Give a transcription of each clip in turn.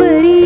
அவரே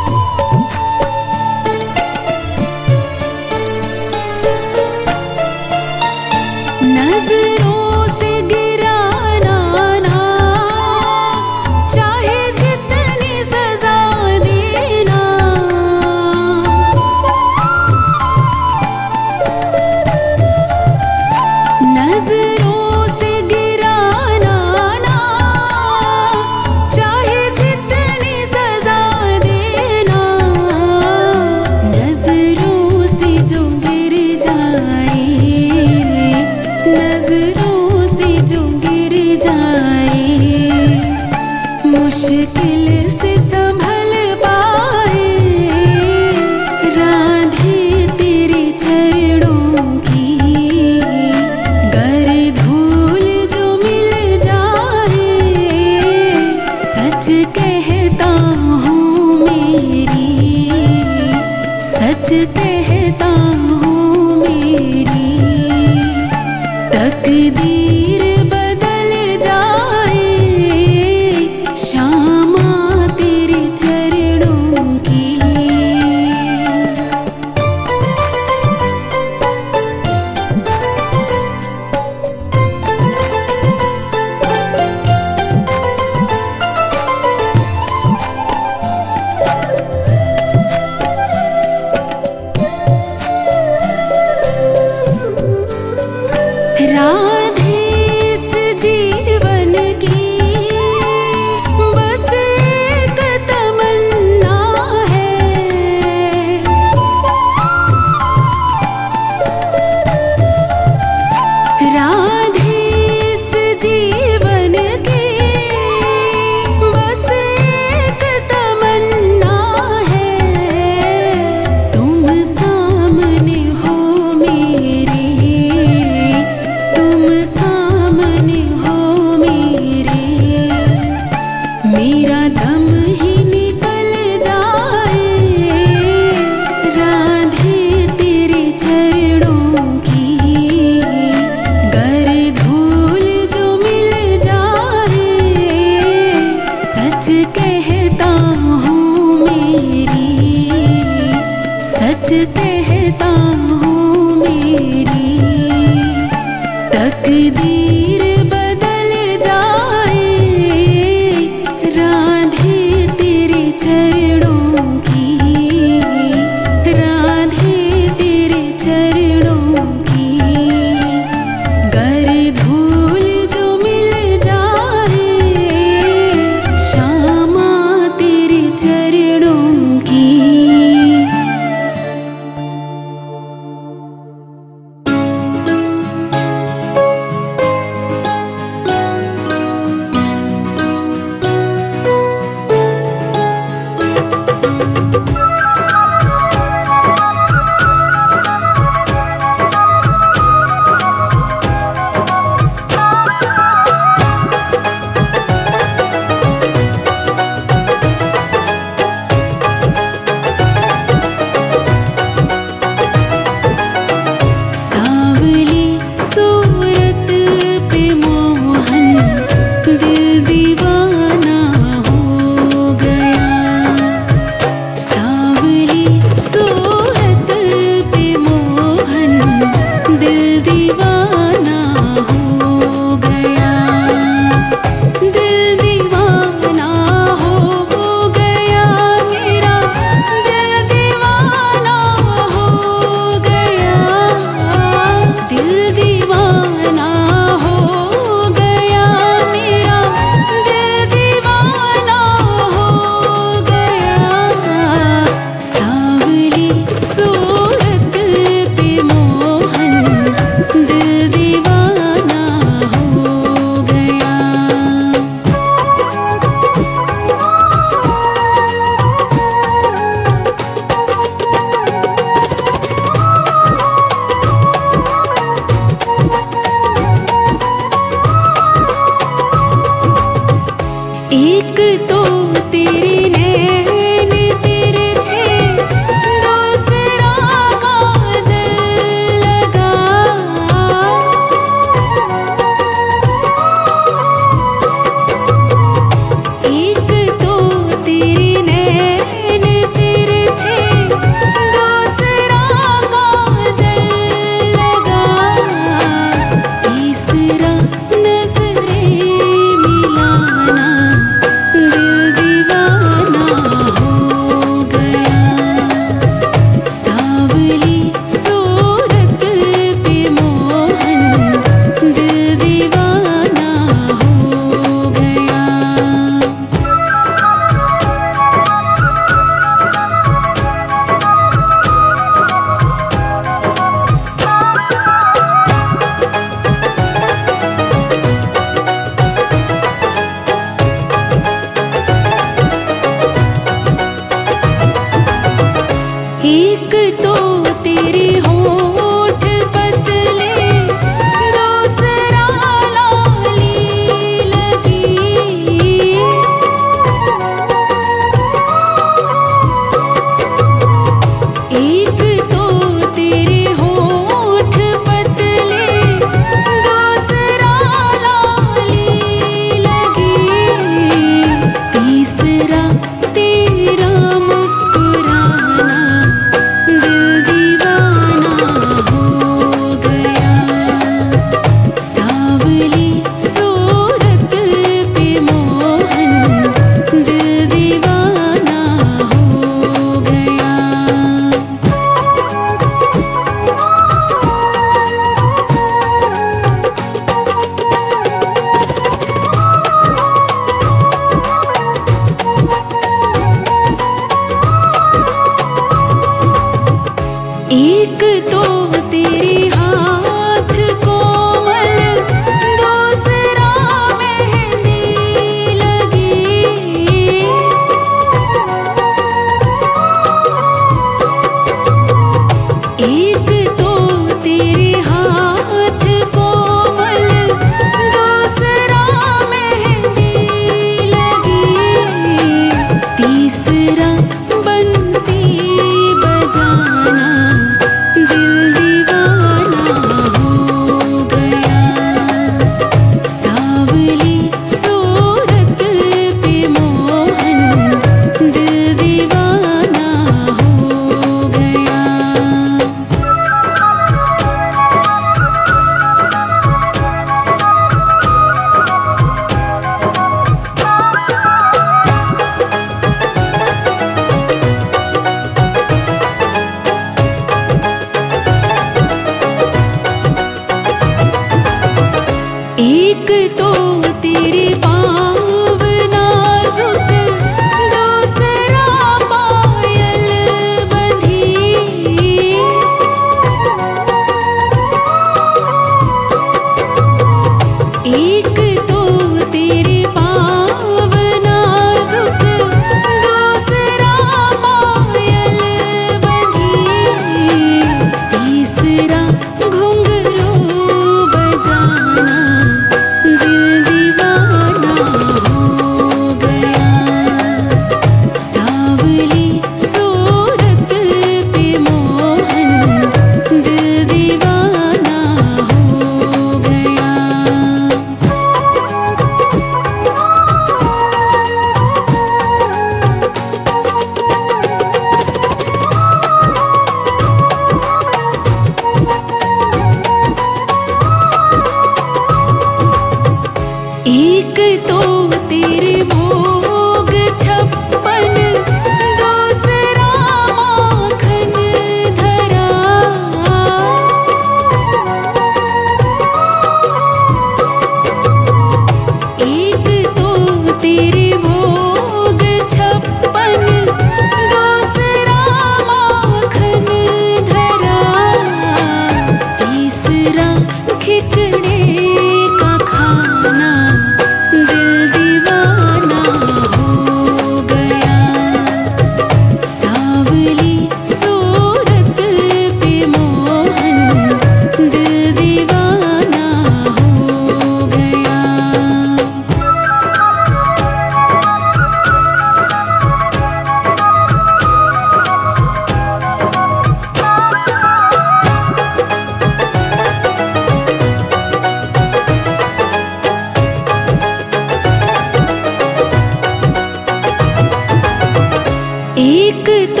एक तो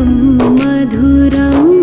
मधुरम्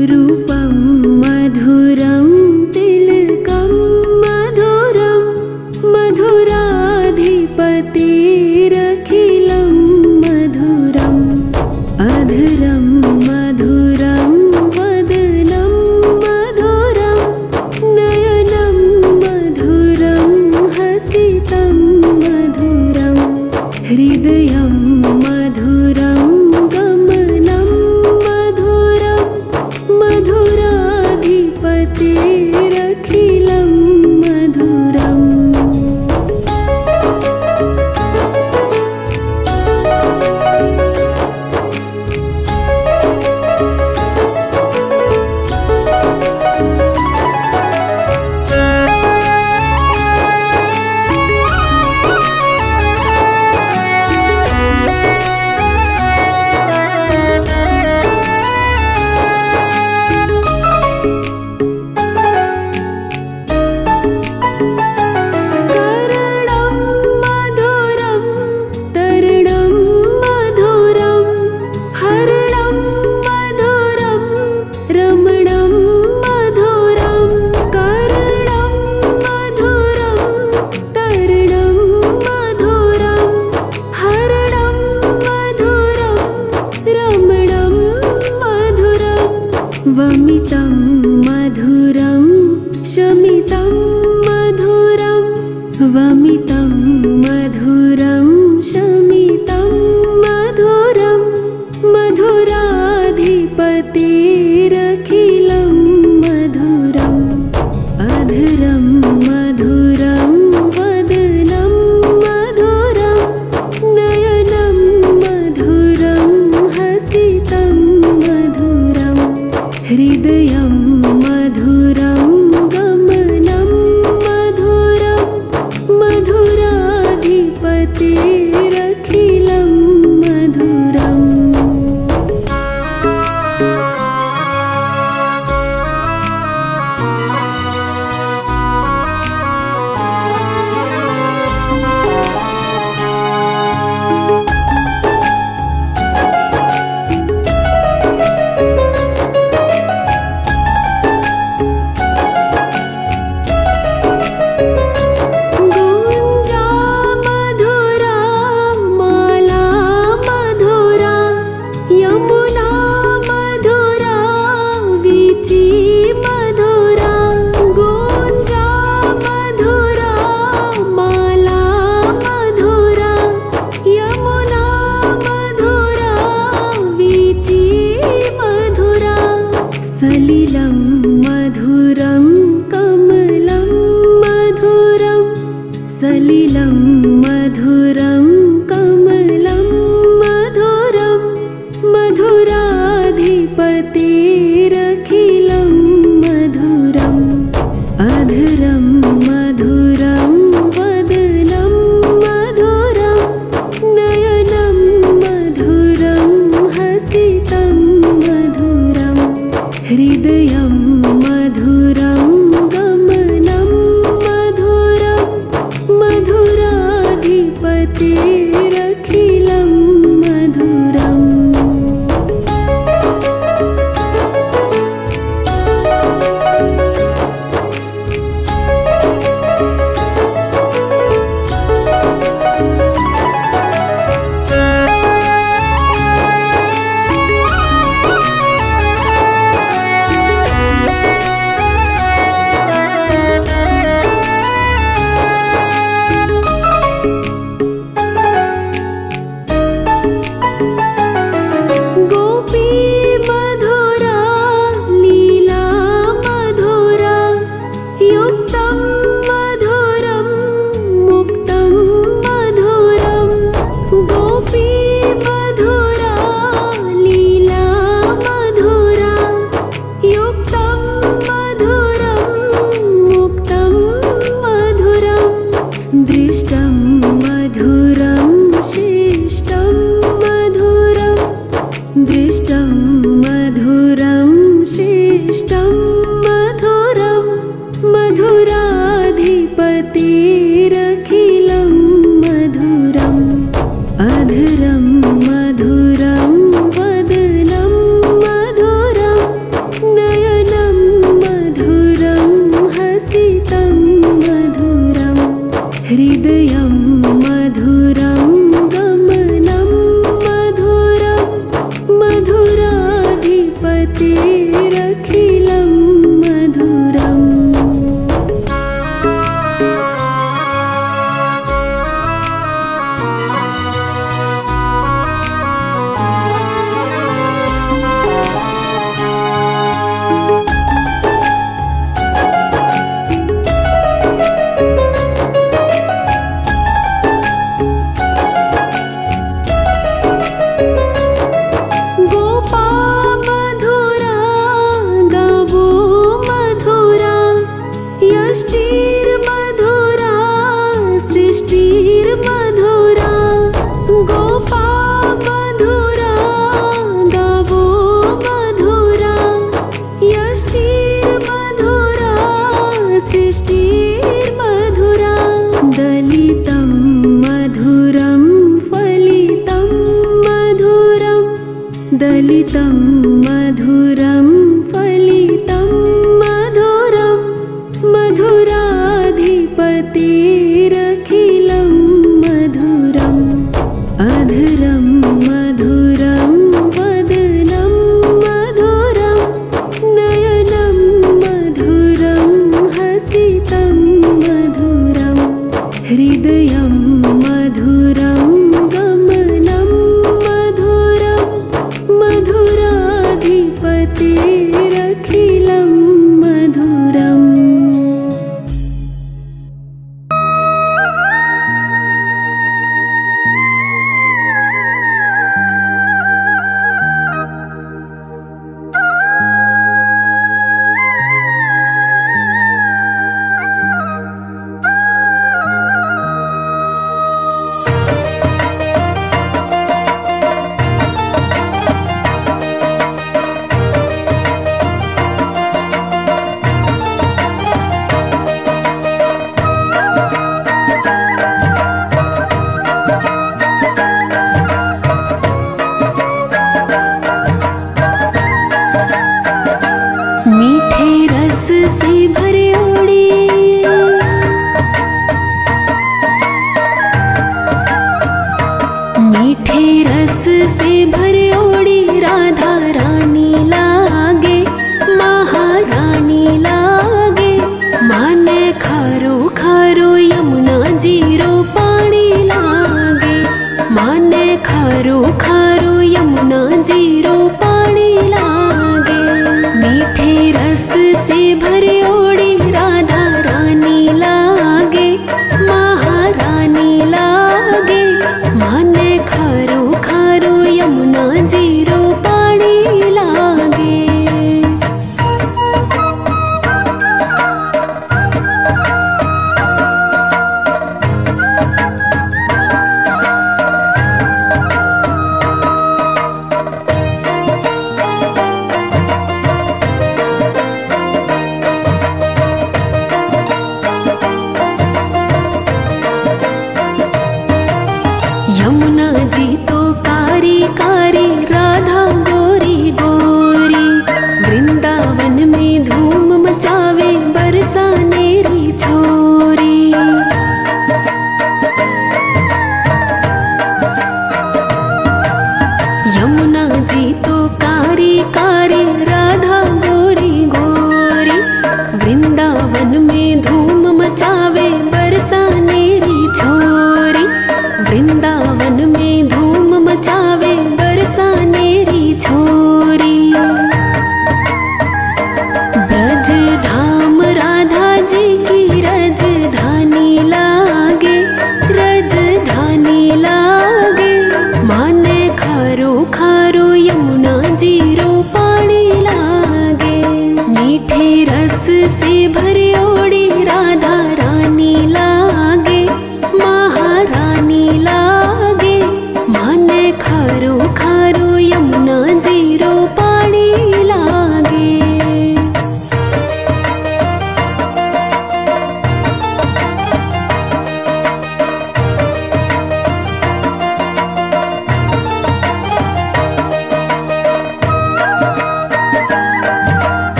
रूप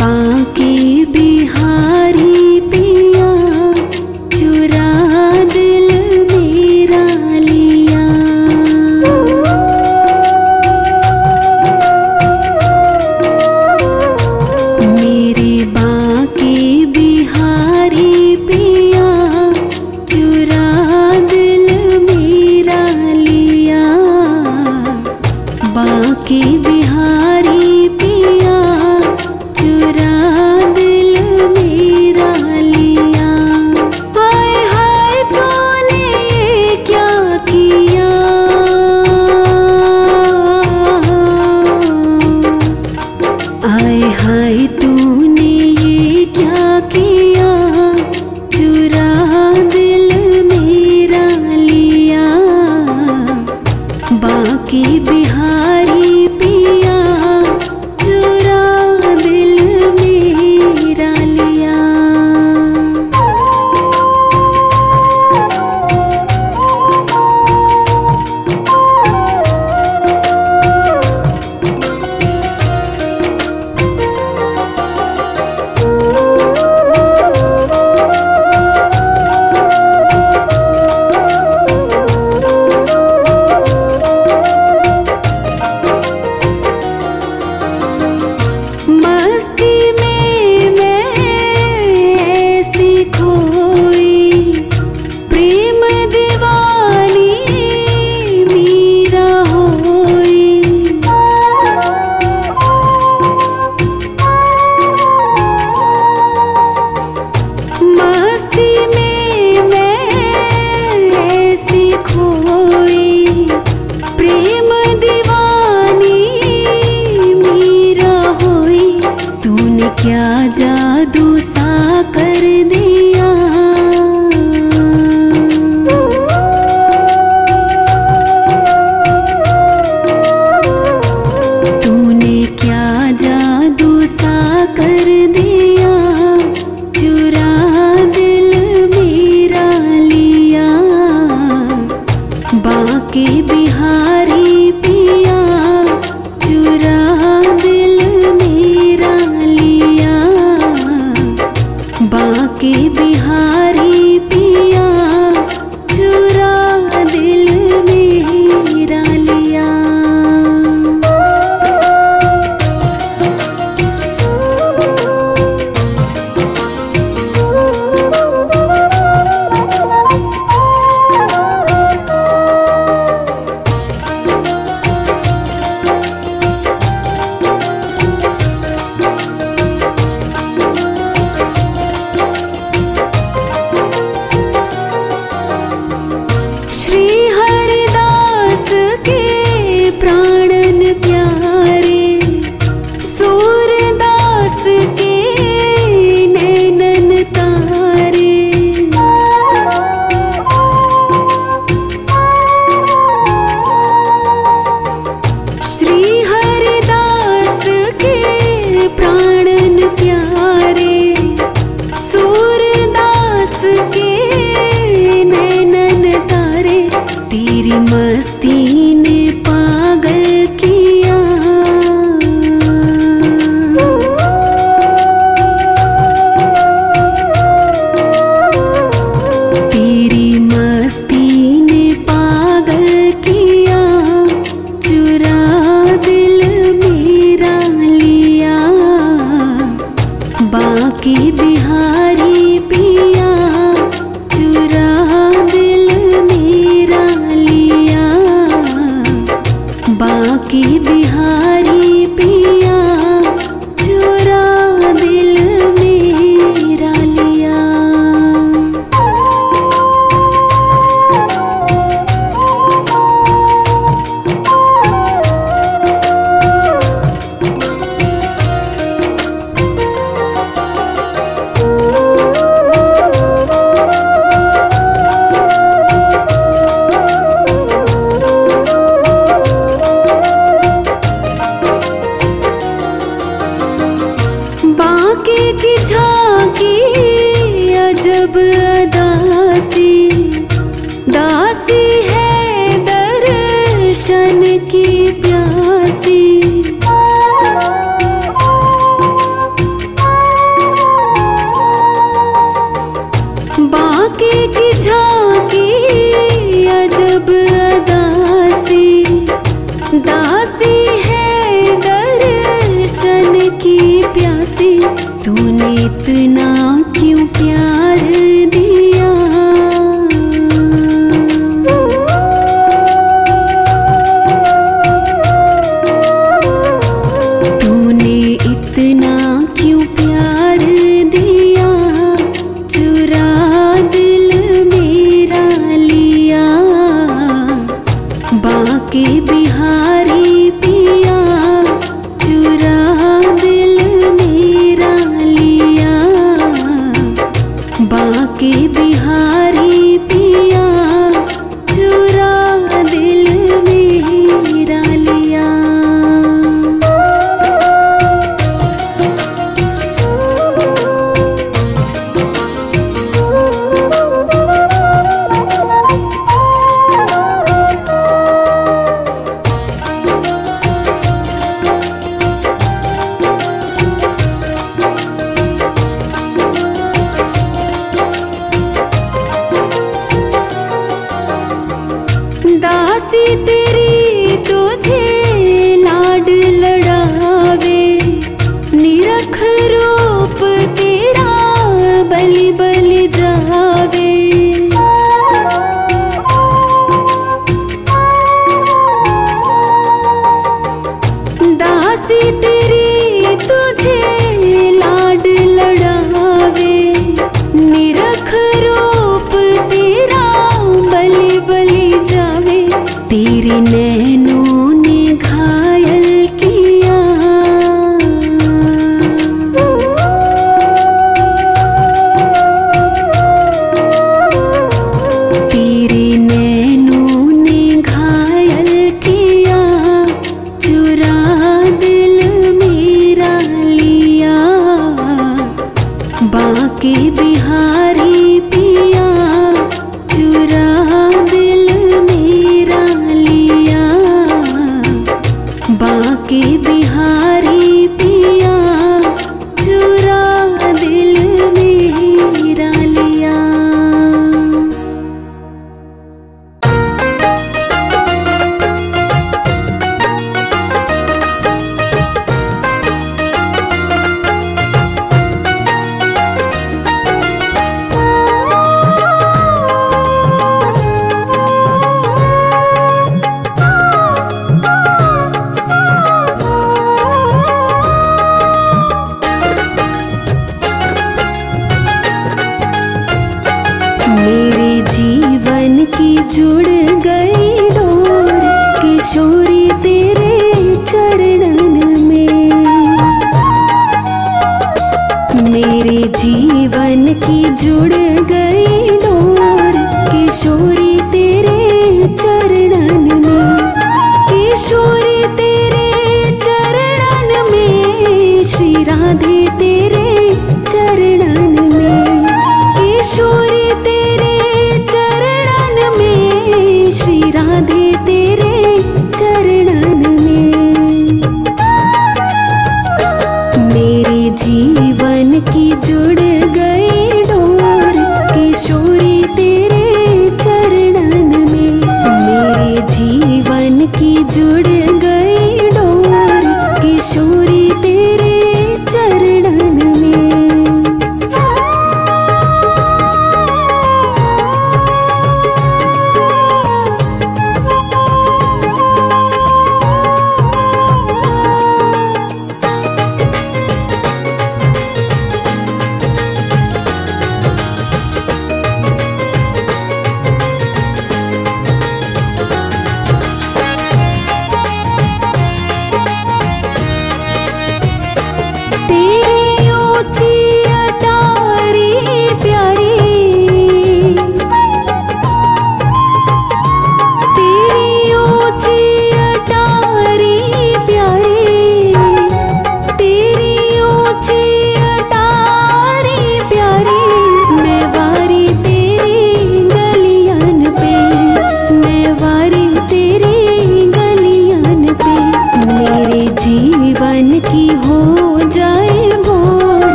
बाके बिहारी प्यासी तूने इतना क्यों प्यार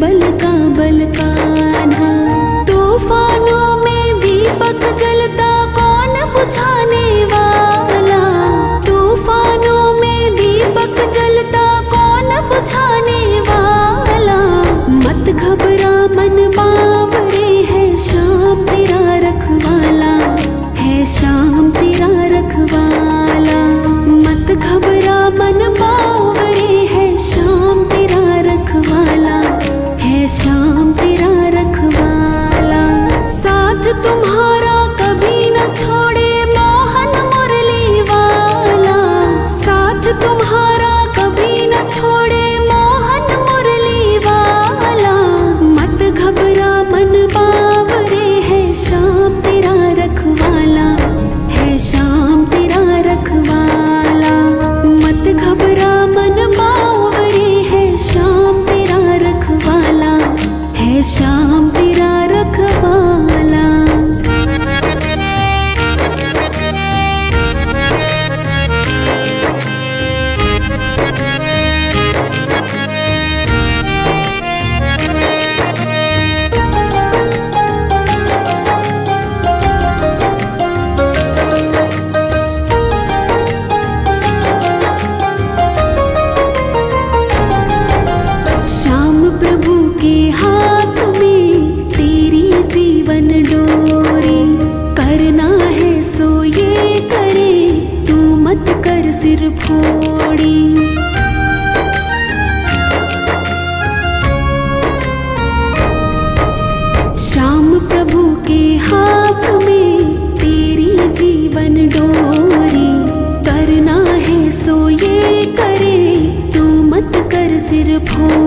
निर्बल का aku